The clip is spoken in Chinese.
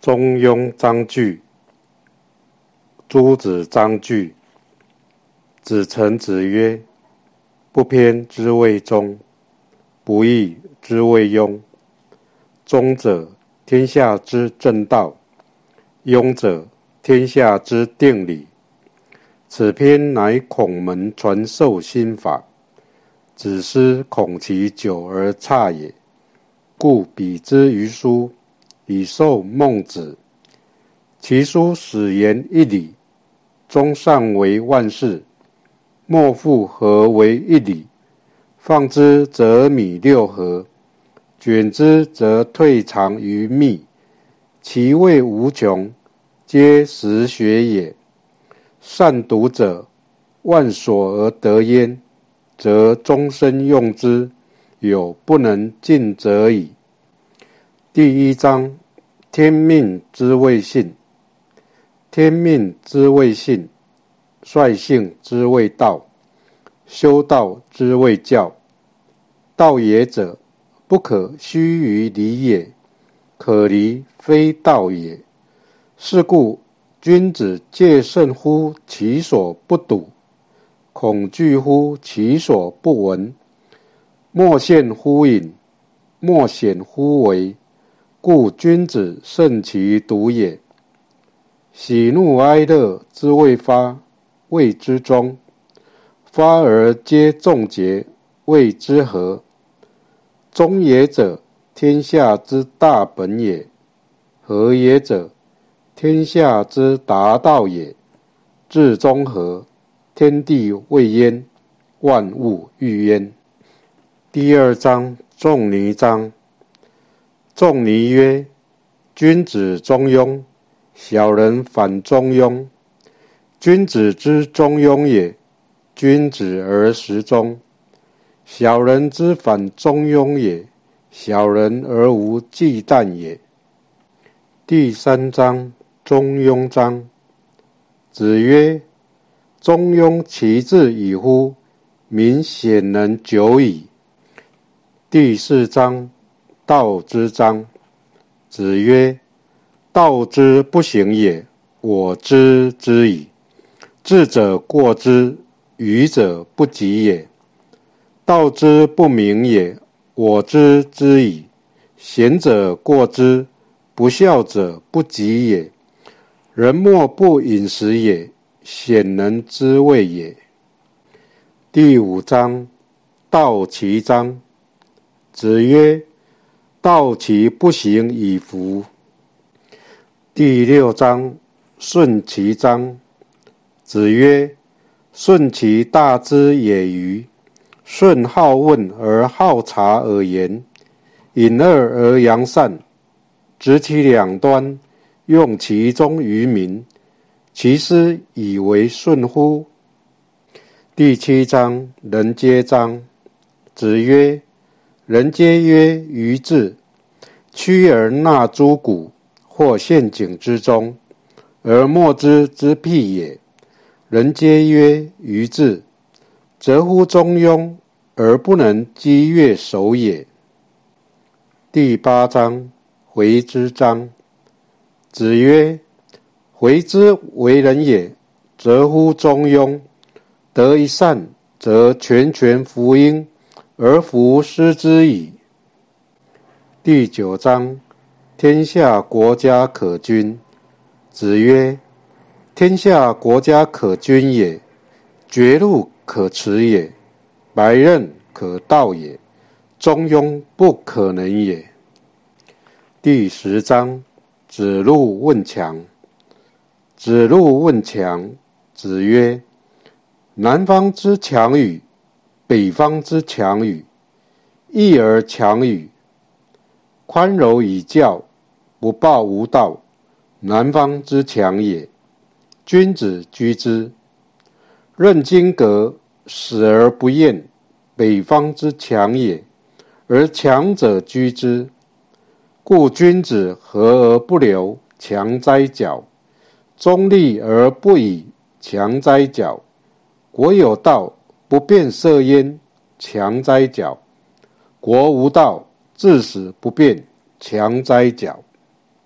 中庸章句，诸子章句。子承子曰：“不偏之谓中，不义之谓庸。中者，天下之正道；庸者，天下之定理。此篇乃孔门传授心法，子思恐其久而差也，故比之于书。”以受孟子，其书始言一理，中上为万事，莫复合为一理。放之则米六合，卷之则退藏于密。其味无穷，皆实学也。善读者，万所而得焉，则终身用之，有不能尽者矣。第一章，天命之谓性。天命之谓性，率性之谓道，修道之谓教。道也者，不可须臾离也；可离，非道也。是故，君子戒慎乎其所不睹，恐惧乎其所不闻。莫陷乎隐，莫显乎微。故君子慎其独也。喜怒哀乐之未发，谓之中；发而皆众结，谓之和。中也者，天下之大本也；和也者，天下之达道也。至中和，天地未焉，万物欲焉。第二章，仲尼章。仲尼曰：“君子中庸，小人反中庸。君子之中庸也，君子而时中；小人之反中庸也，小人而无忌惮也。”第三章，中庸章。子曰：“中庸其志矣乎！民显能久矣。”第四章。道之章，子曰：“道之不行也，我知之矣。智者过之，愚者不及也。道之不明也，我知之矣。贤者过之，不孝者不及也。人莫不饮食也，鲜能知味也。”第五章，道其章，子曰。道其不行以服。第六章，顺其章。子曰：“顺其大之也与？顺好问而好察而言，隐恶而扬善，执其两端，用其中于民，其斯以为顺乎？”第七章，人皆章。子曰。人皆曰愚智，屈而纳诸谷，或陷阱之中，而莫之之辟也。人皆曰愚智，则乎中庸而不能积越守也。第八章，回之章。子曰：回之为人也，则乎中庸，得一善，则全权福音。而弗失之矣。第九章，天下国家可君。子曰：天下国家可君也，绝路可持也，百仞可道也，中庸不可能也。第十章，子路问强。子路问强。子曰：南方之强与？北方之强与？义而强与？宽柔以教，不暴无道，南方之强也。君子居之。任金革，死而不厌，北方之强也，而强者居之。故君子和而不流，强哉角；中立而不以，强哉角。国有道。不变色焉，强哉角；国无道，至死不变，强哉角。